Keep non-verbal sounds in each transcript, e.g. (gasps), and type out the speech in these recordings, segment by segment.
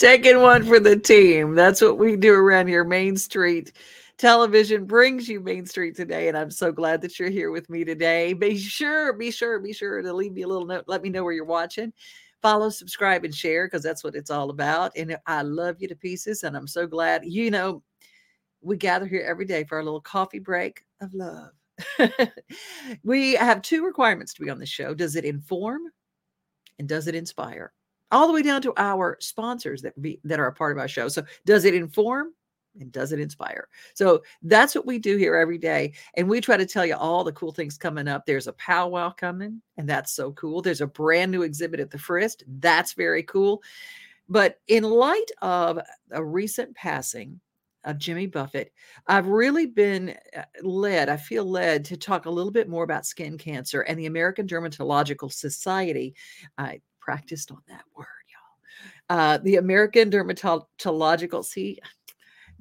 Taking one for the team. That's what we do around here. Main Street Television brings you Main Street today, and I'm so glad that you're here with me today. Be sure, be sure, be sure to leave me a little note. Let me know where you're watching. Follow, subscribe, and share because that's what it's all about. And I love you to pieces, and I'm so glad. You know, we gather here every day for our little coffee break of love. (laughs) we have two requirements to be on the show. Does it inform and does it inspire? All the way down to our sponsors that be that are a part of our show. So does it inform and does it inspire? So that's what we do here every day. And we try to tell you all the cool things coming up. There's a powwow coming, and that's so cool. There's a brand new exhibit at the Frist. That's very cool. But in light of a recent passing of Jimmy Buffett, I've really been uh, led, I feel led to talk a little bit more about skin cancer and the American Dermatological Society. Practiced on that word, y'all. Uh, the American Dermatological, see,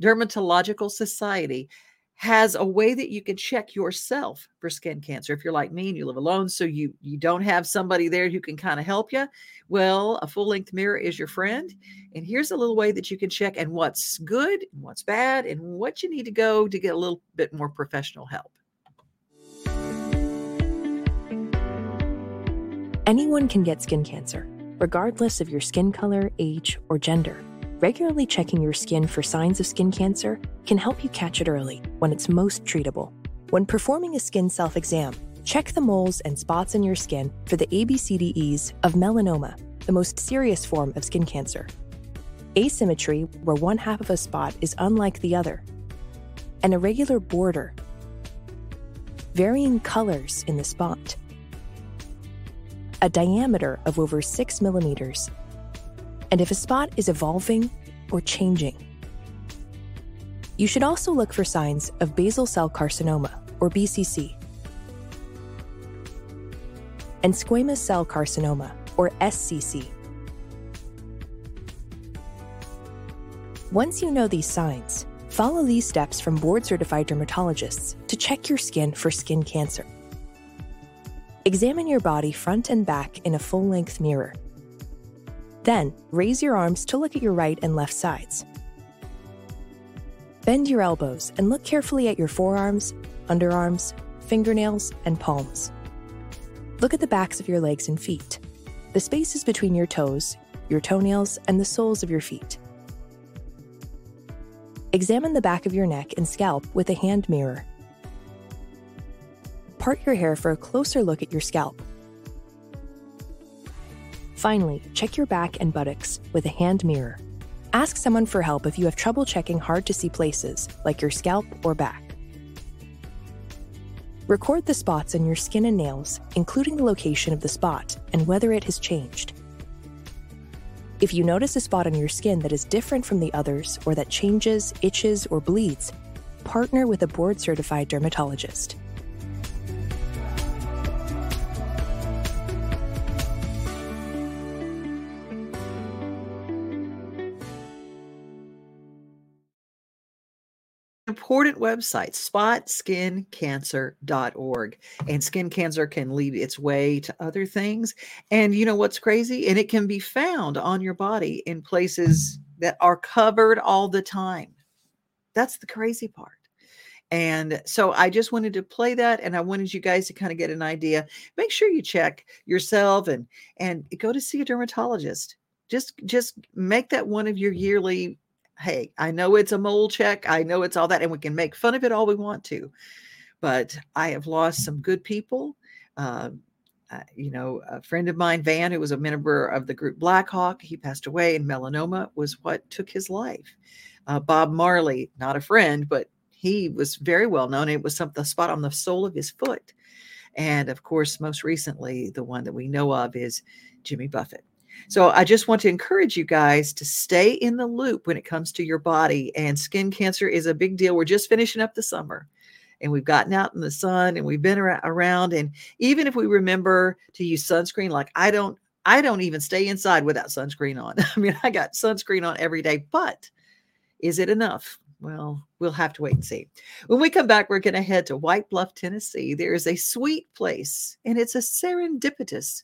Dermatological Society has a way that you can check yourself for skin cancer. If you're like me and you live alone, so you you don't have somebody there who can kind of help you, well, a full length mirror is your friend. And here's a little way that you can check and what's good, and what's bad, and what you need to go to get a little bit more professional help. Anyone can get skin cancer, regardless of your skin color, age, or gender. Regularly checking your skin for signs of skin cancer can help you catch it early when it's most treatable. When performing a skin self exam, check the moles and spots in your skin for the ABCDEs of melanoma, the most serious form of skin cancer. Asymmetry, where one half of a spot is unlike the other, an irregular border, varying colors in the spot, a diameter of over 6 millimeters, and if a spot is evolving or changing. You should also look for signs of basal cell carcinoma, or BCC, and squamous cell carcinoma, or SCC. Once you know these signs, follow these steps from board certified dermatologists to check your skin for skin cancer. Examine your body front and back in a full length mirror. Then, raise your arms to look at your right and left sides. Bend your elbows and look carefully at your forearms, underarms, fingernails, and palms. Look at the backs of your legs and feet, the spaces between your toes, your toenails, and the soles of your feet. Examine the back of your neck and scalp with a hand mirror. Part your hair for a closer look at your scalp. Finally, check your back and buttocks with a hand mirror. Ask someone for help if you have trouble checking hard to see places, like your scalp or back. Record the spots on your skin and nails, including the location of the spot and whether it has changed. If you notice a spot on your skin that is different from the others or that changes, itches, or bleeds, partner with a board certified dermatologist. Important website spotskincancer.org and skin cancer can lead its way to other things and you know what's crazy and it can be found on your body in places that are covered all the time that's the crazy part and so I just wanted to play that and I wanted you guys to kind of get an idea. Make sure you check yourself and and go to see a dermatologist. Just just make that one of your yearly hey, I know it's a mole check. I know it's all that, and we can make fun of it all we want to. But I have lost some good people. Uh, uh, you know, a friend of mine, Van, who was a member of the group Blackhawk, he passed away, and melanoma was what took his life. Uh, Bob Marley, not a friend, but he was very well known. It was some the spot on the sole of his foot. And of course, most recently, the one that we know of is Jimmy Buffett. So I just want to encourage you guys to stay in the loop when it comes to your body. And skin cancer is a big deal. We're just finishing up the summer and we've gotten out in the sun and we've been around. And even if we remember to use sunscreen, like I don't, I don't even stay inside without sunscreen on. (laughs) I mean, I got sunscreen on every day, but is it enough? Well, we'll have to wait and see. When we come back, we're going to head to White Bluff, Tennessee. There is a sweet place, and it's a serendipitous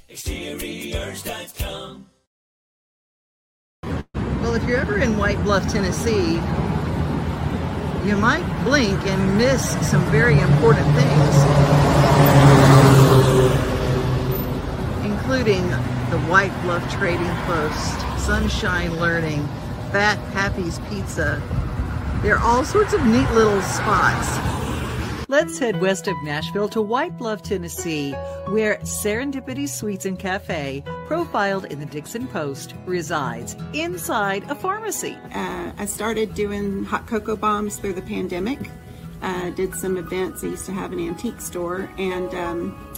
Well, if you're ever in White Bluff, Tennessee, you might blink and miss some very important things, including the White Bluff Trading Post, Sunshine Learning, Fat Happy's Pizza. There are all sorts of neat little spots. Let's head west of Nashville to White Bluff, Tennessee, where Serendipity Sweets and Cafe, profiled in the Dickson Post, resides inside a pharmacy. Uh, I started doing hot cocoa bombs through the pandemic. Uh, did some events. I used to have an antique store, and um,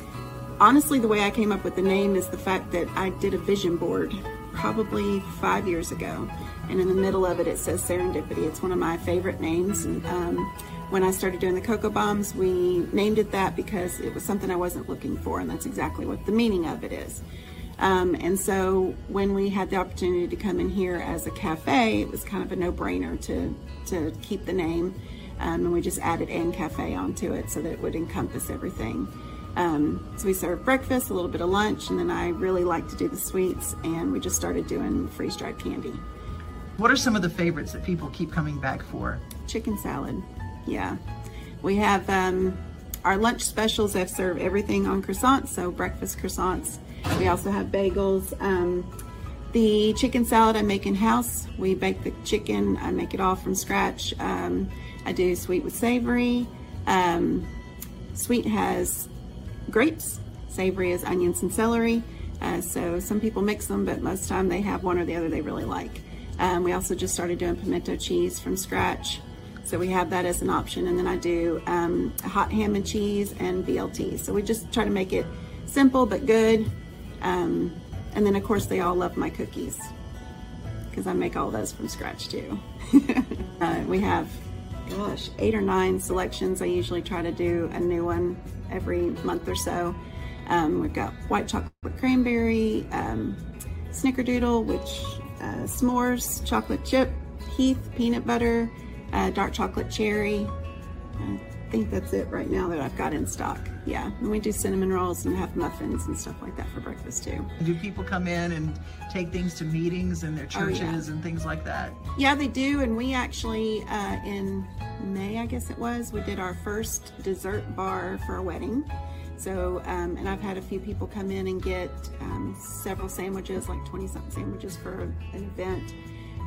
honestly, the way I came up with the name is the fact that I did a vision board probably five years ago, and in the middle of it, it says Serendipity. It's one of my favorite names, and um, when I started doing the cocoa bombs, we named it that because it was something I wasn't looking for, and that's exactly what the meaning of it is. Um, and so when we had the opportunity to come in here as a cafe, it was kind of a no-brainer to to keep the name, um, and we just added "and cafe" onto it so that it would encompass everything. Um, so we serve breakfast, a little bit of lunch, and then I really like to do the sweets, and we just started doing freeze-dried candy, What are some of the favorites that people keep coming back for? chicken salad. Yeah, we have um, our lunch specials that serve everything on croissants, so breakfast croissants. We also have bagels. Um, the chicken salad I make in house. We bake the chicken. I make it all from scratch. Um, I do sweet with savory. Um, sweet has grapes. Savory is onions and celery. Uh, so some people mix them, but most time they have one or the other they really like. Um, we also just started doing pimento cheese from scratch. So we have that as an option. And then I do um, hot ham and cheese and BLT. So we just try to make it simple but good. Um, and then of course they all love my cookies because I make all those from scratch too. (laughs) uh, we have, gosh, eight or nine selections. I usually try to do a new one every month or so. Um, we've got white chocolate cranberry, um, snickerdoodle, which uh, s'mores, chocolate chip, Heath peanut butter, uh, dark chocolate cherry. I think that's it right now that I've got in stock. Yeah, and we do cinnamon rolls and have muffins and stuff like that for breakfast too. Do people come in and take things to meetings and their Oh, yeah. churches and things like that? Yeah, they do. And we actually, uh, in May, I guess it was, we did our first dessert bar for a wedding. So, um, and I've had a few people come in and get um, several sandwiches, like 20 something sandwiches for an event.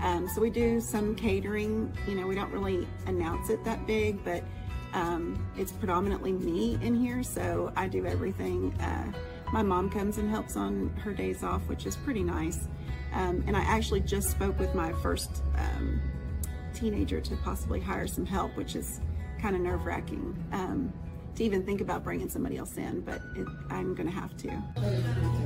Um, so we do some catering. You know, we don't really announce it that big, but um, it's predominantly me in here. So I do everything. Uh, my mom comes and helps on her days off, which is pretty nice. Um, and I actually just spoke with my first um, teenager to possibly hire some help, which is kind of nerve wracking to even think about bringing somebody else in, but it, I'm going to have to.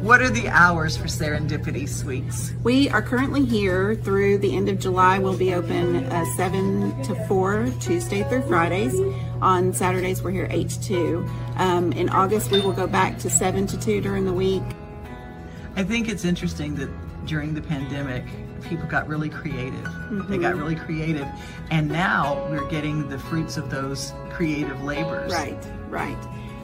What are the hours for Serendipity Sweets? We are currently here through the end of July. We'll be open uh, 7 to 4, Tuesday through Fridays. On Saturdays, we're here 8 to 2. Um, in August, we will go back to 7 to 2 during the week. I think it's interesting that during the pandemic, people got really creative. They got really creative. And now we're getting the fruits of those creative labors. Right, right.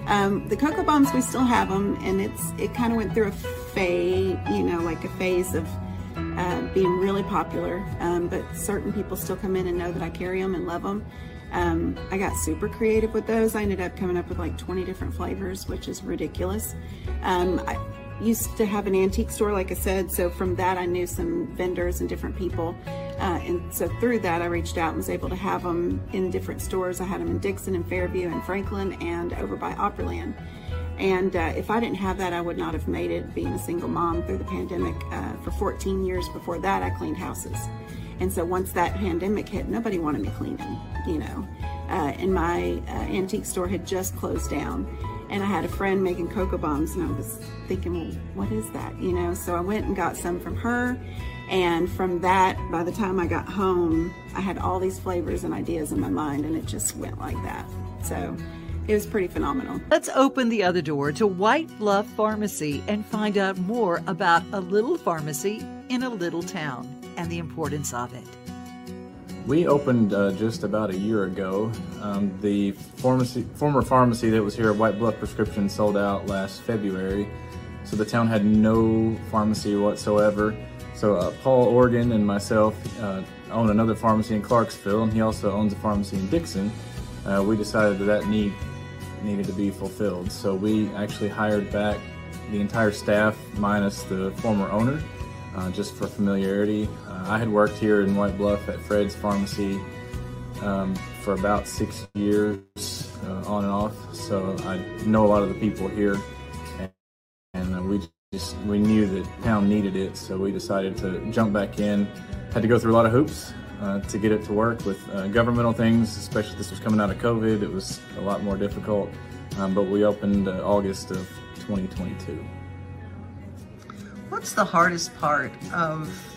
Um, the cocoa bombs, we still have them, and it's it kind of went through a phase, you know, like a phase of uh, being really popular. Um, but certain people still come in and know that I carry them and love them. Um, I got super creative with those. I ended up coming up with like 20 different flavors, which is ridiculous. Um, I, used to have an antique store, like I said. So from that, I knew some vendors and different people. Uh, and so through that, I reached out and was able to have them in different stores. I had them in Dickson and Fairview and Franklin and over by Opryland. And uh, if I didn't have that, I would not have made it being a single mom through the pandemic. Uh, for 14 years before that, I cleaned houses. And so once that pandemic hit, nobody wanted me cleaning, you know. Uh, and my uh, antique store had just closed down. And I had a friend making cocoa bombs, and I was thinking, well, what is that? You know, so I went and got some from her. And from that, by the time I got home, I had all these flavors and ideas in my mind, and it just went like that. So it was pretty phenomenal. Let's open the other door to White Bluff Pharmacy and find out more about a little pharmacy in a little town and the importance of it. We opened uh, just about a year ago. Um, the pharmacy, former pharmacy that was here at White Bluff Prescription sold out last February, so the town had no pharmacy whatsoever. So uh, Paul Organ and myself uh, own another pharmacy in Clarksville, and he also owns a pharmacy in Dickson. Uh, we decided that that need needed to be fulfilled, so we actually hired back the entire staff minus the former owner, uh, just for familiarity. Uh, I had worked here in White Bluff at Fred's Pharmacy um, for about six years, uh, on and off, so I know a lot of the people here, and, and uh, we just we knew that town needed it, so we decided to jump back in. Had to go through a lot of hoops uh, to get it to work with uh, governmental things, especially this was coming out of COVID. It was a lot more difficult, um, but we opened uh, August of 2022. What's the hardest part of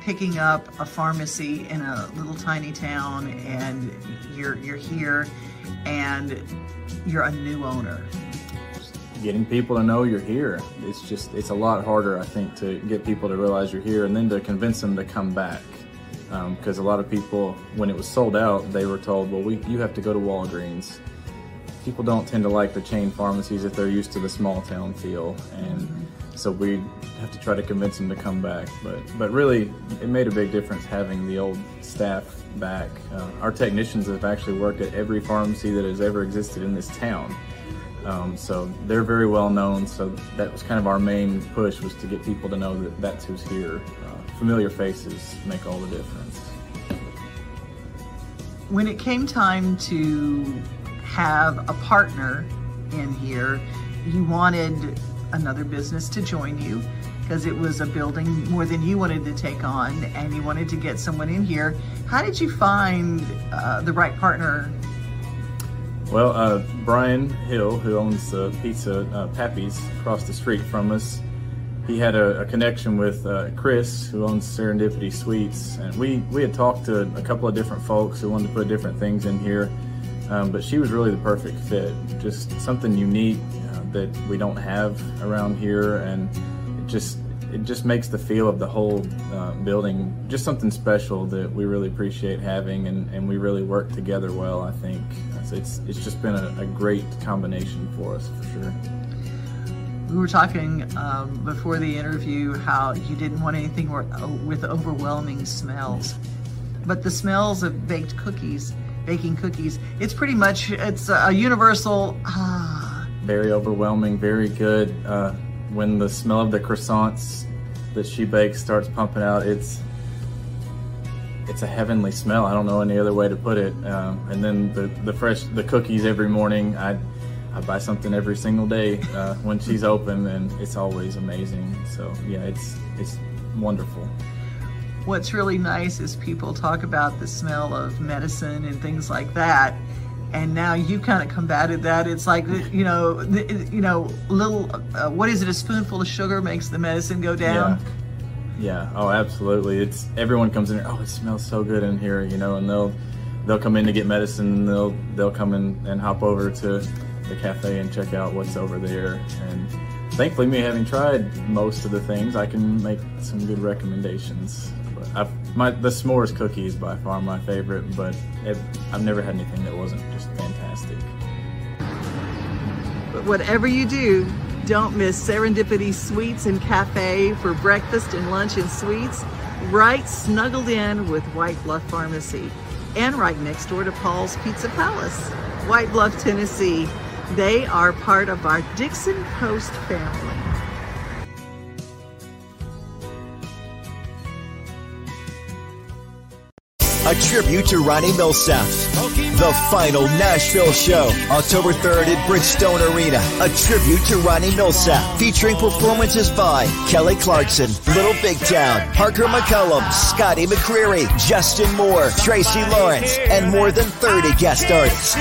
picking up a pharmacy in a little tiny town and you're you're here and you're a new owner? Getting people to know you're here. It's just it's a lot harder, I think, to get people to realize you're here and then to convince them to come back. Because um, a lot of people, when it was sold out, they were told, "Well, we you have to go to Walgreens." People don't tend to like the chain pharmacies if they're used to the small town feel, and so we'd have to try to convince them to come back. But but really, it made a big difference having the old staff back. Uh, our technicians have actually worked at every pharmacy that has ever existed in this town. Um, so they're very well known. So that was kind of our main push was to get people to know that that's who's here. Uh, familiar faces make all the difference. When it came time to have a partner in here, you wanted another business to join you because it was a building more than you wanted to take on and you wanted to get someone in here. How did you find uh, the right partner well, uh, Brian Hill, who owns the pizza uh, Pappy's across the street from us, he had a, a connection with uh, Chris, who owns Serendipity Sweets, and we we had talked to a couple of different folks who wanted to put different things in here, um, but she was really the perfect fit. Just something unique that we don't have around here, and it just it just makes the feel of the whole uh, building just something special that we really appreciate having and, and we really work together well I think so it's it's just been a, a great combination for us for sure we were talking um, before the interview how you didn't want anything with overwhelming smells but the smells of baked cookies baking cookies it's pretty much it's a universal ah. Very overwhelming very good uh, when the smell of the croissants that she bakes starts pumping out, it's it's a heavenly smell. I don't know any other way to put it. Um, and then the the fresh the cookies every morning. I I buy something every single day uh, when she's open, and it's always amazing. So yeah, it's it's wonderful. What's really nice is people talk about the smell of medicine and things like that and now you kind of combated that. It's like you know, you know, little. Uh, what is it? A spoonful of sugar makes the medicine go down. Yeah. Yeah. Oh, absolutely. It's everyone comes in here. Oh, it smells so good in here, you know, and they'll they'll come in to get medicine. And they'll they'll come in and hop over to the cafe and check out what's over there. And thankfully, me having tried most of the things, I can make some good recommendations. I've, my the s'mores cookie is by far my favorite, but it, I've never had anything that wasn't just fantastic. But whatever you do, don't miss Serendipity Sweets and Cafe for breakfast and lunch and sweets, right snuggled in with White Bluff Pharmacy, and right next door to Paul's Pizza Palace, White Bluff, Tennessee. They are part of our Dickson Post family. A tribute to Ronnie Milsap. The final Nashville show, October 3rd at Bridgestone Arena, a tribute to Ronnie Milsap, featuring performances by Kelly Clarkson, Little Big Town, Parker McCollum, Scotty McCreery, Justin Moore, Tracy Lawrence, and more than 30 guest artists.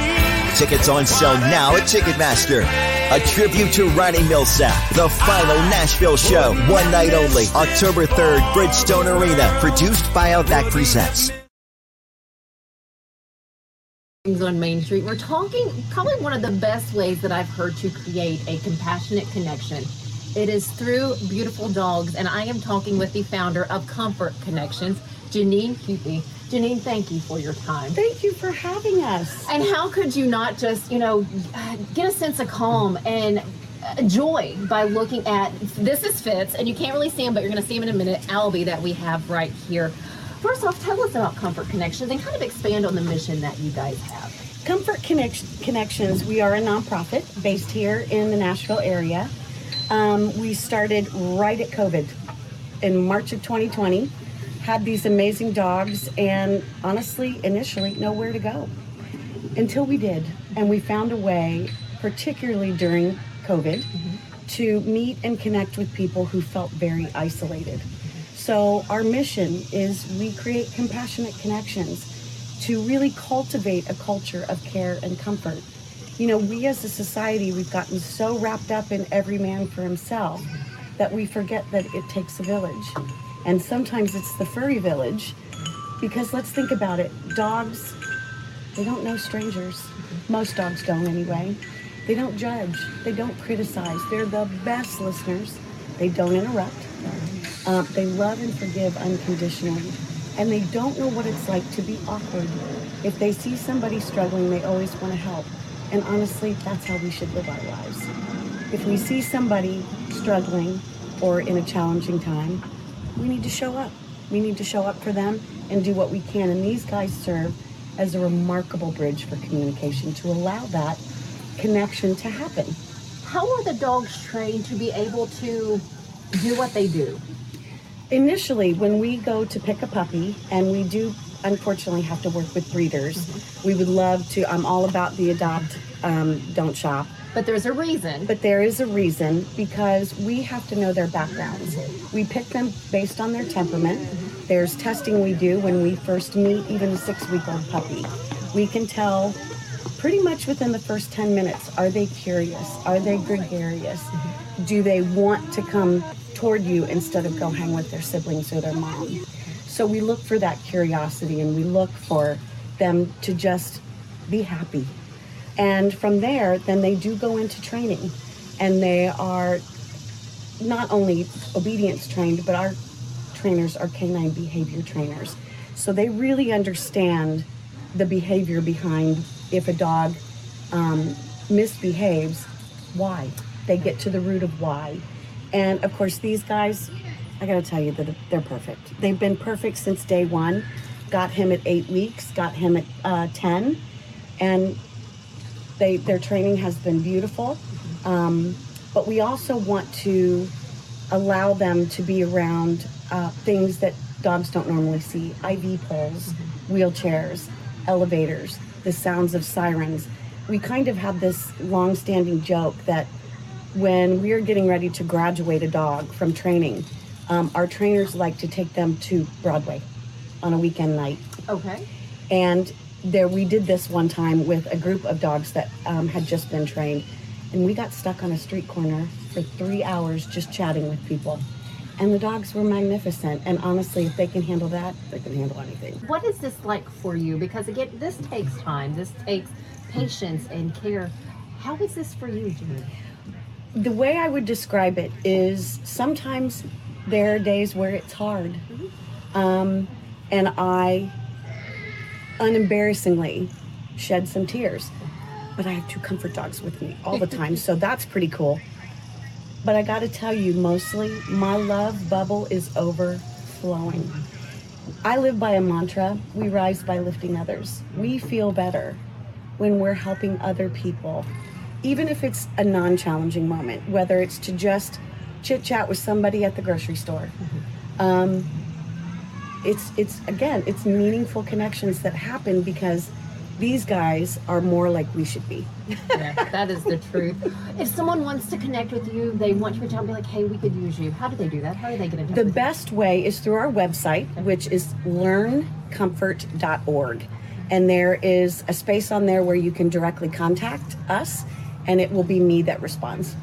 Tickets on sale now at Ticketmaster. A tribute to Ronnie Milsap, the final Nashville show, one night only, October 3rd, Bridgestone Arena, produced by Outback Presents. Things on Main Street. We're talking probably one of the best ways that I've heard to create a compassionate connection. It is through beautiful dogs, and I am talking with the founder of Comfort Connections, Janine Hupy. Janine, thank you for your time. Thank you for having us. And how could you not just, you know, get a sense of calm and uh, joy by looking at this is Fitz, and you can't really see him, but you're going to see him in a minute, Albie, that we have right here. First off, tell us about Comfort Connections and kind of expand on the mission that you guys have. Comfort Connect- Connections, we are a nonprofit based here in the Nashville area. Um, we started right at COVID in March of 2020. Had these amazing dogs, and honestly, initially, nowhere to go until we did. And we found a way, particularly during COVID, to meet and connect with people who felt very isolated. So, our mission is we create compassionate connections to really cultivate a culture of care and comfort. You know, we as a society, we've gotten so wrapped up in every man for himself that we forget that it takes a village. And sometimes it's the furry village because let's think about it dogs, they don't know strangers. Most dogs don't, anyway. They don't judge, they don't criticize. They're the best listeners. They don't interrupt. Uh, they love and forgive unconditionally. And they don't know what it's like to be awkward. If they see somebody struggling, they always want to help. And honestly, that's how we should live our lives. If we see somebody struggling or in a challenging time, we need to show up. We need to show up for them and do what we can. And these guys serve as a remarkable bridge for communication to allow that connection to happen. How are the dogs trained to be able to do what they do? Initially, when we go to pick a puppy, and we do unfortunately have to work with breeders, we would love to. I'm all about the adopt, um, don't shop. But there's a reason. But there is a reason because we have to know their backgrounds. We pick them based on their temperament. There's testing we do when we first meet even a six week old puppy. We can tell pretty much within the first 10 minutes are they curious? Are they gregarious? Do they want to come toward you instead of go hang with their siblings or their mom? So we look for that curiosity and we look for them to just be happy. And from there, then they do go into training and they are not only obedience trained, but our trainers are canine behavior trainers. So they really understand the behavior behind if a dog um, misbehaves, why. They get to the root of why. And of course, these guys, I gotta tell you that they're perfect. They've been perfect since day one. Got him at eight weeks, got him at uh, 10, and they their training has been beautiful. Um, but we also want to allow them to be around uh, things that dogs don't normally see IV poles, wheelchairs, elevators, the sounds of sirens. We kind of have this long standing joke that when we're getting ready to graduate a dog from training, um, our trainers like to take them to Broadway on a weekend night. Okay. And there, we did this one time with a group of dogs that um, had just been trained, and we got stuck on a street corner for three hours just chatting with people. And the dogs were magnificent. And honestly, if they can handle that, they can handle anything. What is this like for you? Because again, this takes time. This takes patience and care. How is this for you, Jimmy? The way I would describe it is sometimes there are days where it's hard. Um, and I unembarrassingly shed some tears. But I have two comfort dogs with me all the (laughs) time, so that's pretty cool. But I gotta tell you, mostly my love bubble is overflowing. I live by a mantra we rise by lifting others. We feel better when we're helping other people, even if it's a non challenging moment, whether it's to just chit chat with somebody at the grocery store. Um, it's it's again it's meaningful connections that happen because these guys are more like we should be. yeah, that is the truth. If someone wants to connect with you, they want you to and be like, hey, we could use you. How do they do that? How do they get in touch The with you? best way is through our website, which is learncomfort.org. And there is a space on there where you can directly contact us, and it will be me that responds.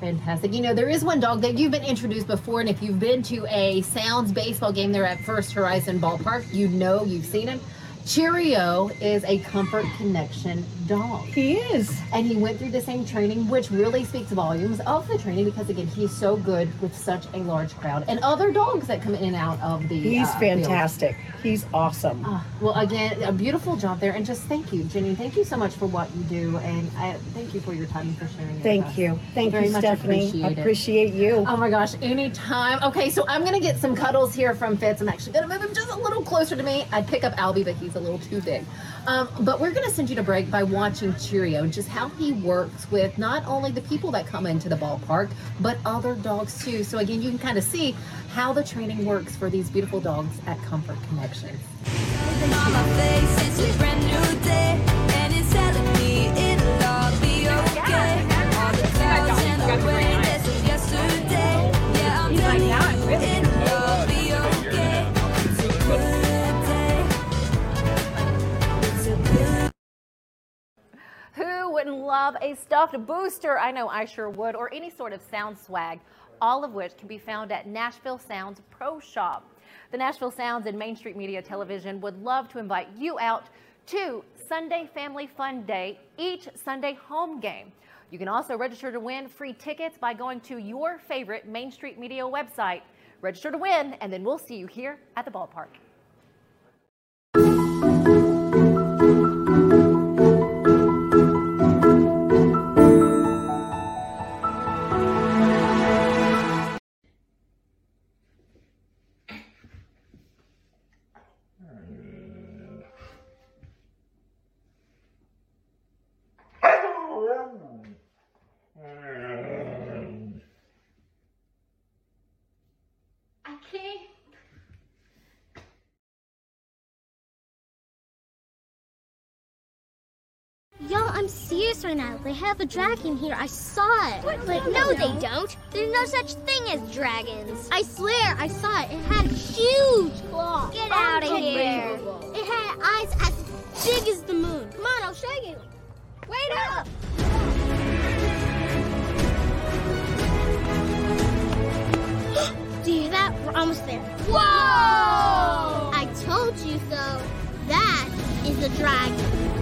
Fantastic. You know, there is one dog that you've been introduced before, and if you've been to a Sounds baseball game there at First Horizon Ballpark, you know you've seen him. Cheerio is a comfort connection dog. He is. And he went through the same training, which really speaks volumes of the training because, again, he's so good with such a large crowd and other dogs that come in and out of the. He's uh, field. fantastic. He's awesome. Ah, well, again, a beautiful job there, and just thank you, Jenny. Thank you so much for what you do, and I thank you for your time and for sharing. Thank you. Thank Very you, much Stephanie. appreciate I appreciate you. Oh my gosh, anytime. Okay, so I'm gonna get some cuddles here from Fitz. I'm actually gonna move him just a little closer to me. I'd pick up Albie, but he's a little too big. Um, but we're gonna send you to break by watching Cheerio just how he works with not only the people that come into the ballpark, but other dogs too. So again, you can kind of see how the training works for these beautiful dogs at Comfort Connections. on love a stuffed booster? I know I sure would, or any sort of sound swag, all of which can be found at Nashville Sounds Pro Shop. The Nashville Sounds and Main Street Media Television would love to invite you out to Sunday Family Fun Day, each Sunday home game. You can also register to win free tickets by going to your favorite Main Street Media website. Register to win, and then we'll see you here at the ballpark. I'm serious right now. They have a dragon here. I saw it. But no, they don't. There's no such thing as dragons. I swear, I saw it. It had huge claws. Get out of here. It had eyes as big as the moon. Come on, I'll show you. Wait up. (gasps) Do you hear that? We're almost there. Whoa! I told you so. That is a dragon.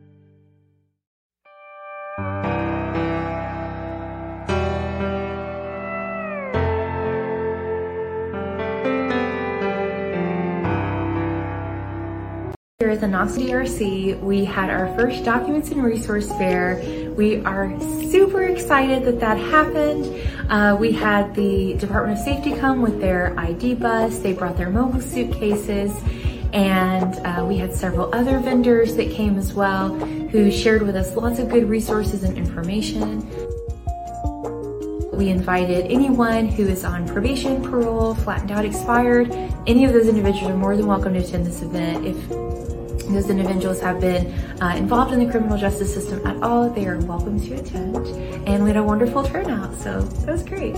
Here at the Knox DRC, we had our first Documents and Resource Fair. We are super excited that that happened. Uh, we had the Department of Safety come with their ID bus. They brought their mobile suitcases. And uh, we had several other vendors that came as well who shared with us lots of good resources and information. We invited anyone who is on probation, parole, flattened out, expired. Any of those individuals are more than welcome to attend this event. If those individuals have been uh, involved in the criminal justice system at all, they are welcome to attend. And we had a wonderful turnout, so that was great.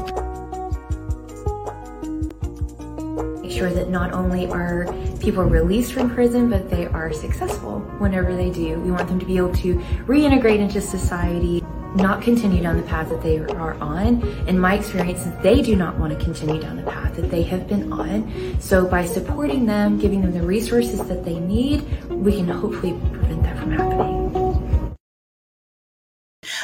Make sure that not only are people released from prison, but they are successful whenever they do. We want them to be able to reintegrate into society, not continue down the path that they are on. In my experience, they do not want to continue down the path that they have been on. So by supporting them, giving them the resources that they need, we can hopefully prevent that from happening.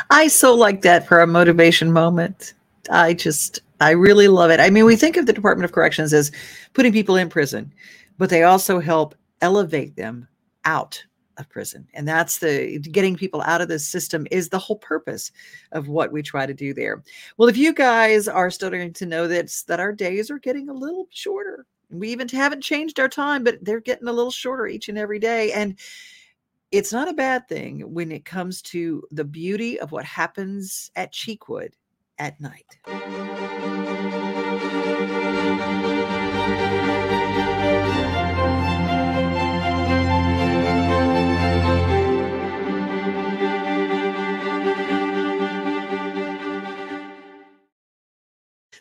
I so like that for a motivation moment. I just, I really love it. I mean, we think of the Department of Corrections as putting people in prison, but they also help elevate them out of prison. And that's the getting people out of the system is the whole purpose of what we try to do there. Well, if you guys are starting to know that, that our days are getting a little shorter, we even haven't changed our time, but they're getting a little shorter each and every day. And it's not a bad thing when it comes to the beauty of what happens at Cheekwood at night.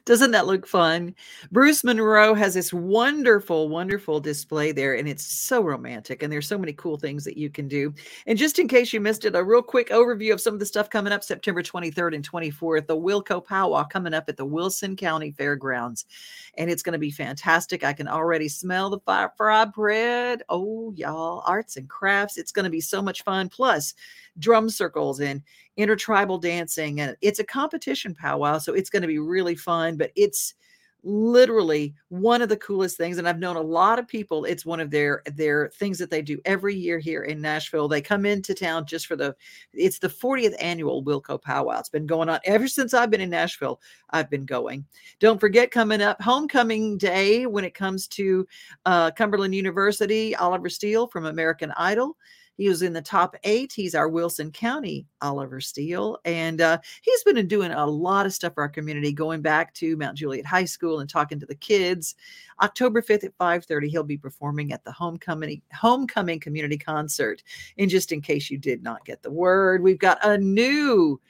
Doesn't that look fun? Bruce Munro has this wonderful, wonderful display there, and it's so romantic. And there's so many cool things that you can do. And just in case you missed it, a real quick overview of some of the stuff coming up September 23rd and 24th. The Wilco Powwow coming up at the Wilson County Fairgrounds, and it's going to be fantastic. I can already smell the fire fried bread. Oh, y'all, arts and crafts. It's going to be so much fun. Plus, drum circles and intertribal dancing and it's a competition powwow so it's going to be really fun but it's literally one of the coolest things and i've known a lot of people it's one of their their things that they do every year here in nashville. They come into town just for the it's the 40th annual wilco powwow. It's been going on ever since i've been in nashville i've been going. Don't forget coming up homecoming day when it comes to uh, cumberland university oliver steele from american idol he was in the top eight. He's our Wilson County Oliver Steele. And uh, he's been doing a lot of stuff for our community, going back to Mount Juliet High School and talking to the kids. October 5th at 5:30, he'll be performing at the homecoming homecoming community concert. And just in case you did not get the word, we've got a new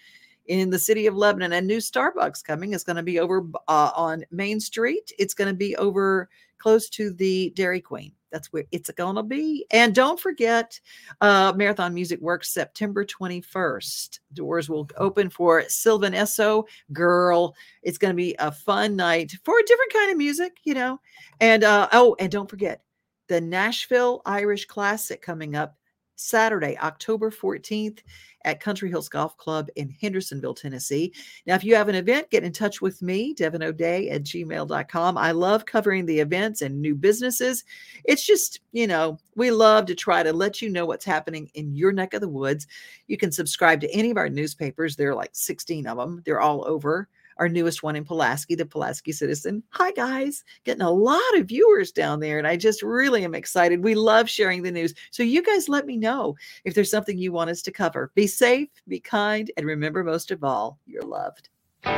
in the city of Lebanon. A new Starbucks coming. It's going to be over uh, on Main Street. It's going to be over close to the Dairy Queen. That's where it's to be. And don't forget, uh, Marathon Music Works September 21st. Doors will open for Sylvan Esso. Girl, it's to be a fun night for a different kind of music, you know. And uh, oh, and don't forget the Nashville Irish Classic coming up Saturday, October 14th at Country Hills Golf Club in Hendersonville, Tennessee. Now, if you have an event, get in touch with me, Devin O'Day at gmail.com. I love covering the events and new businesses. It's just, you know, we love to try to let you know what's happening in your neck of the woods. You can subscribe to any of our newspapers. There are like 16 of them, they're all over our newest one in Pulaski, the Pulaski Citizen. Hi, guys. Getting a lot of viewers down there, and I just really am excited. We love sharing the news. So, you guys let me know if there's something you want us to cover. Be safe, be kind, and remember most of all, you're loved. We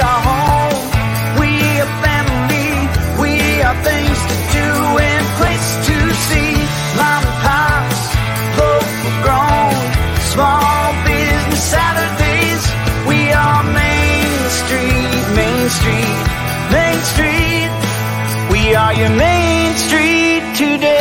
are home. We are family. We are things to do and place to see. Mom Street, Main Street. We are your Main Street today.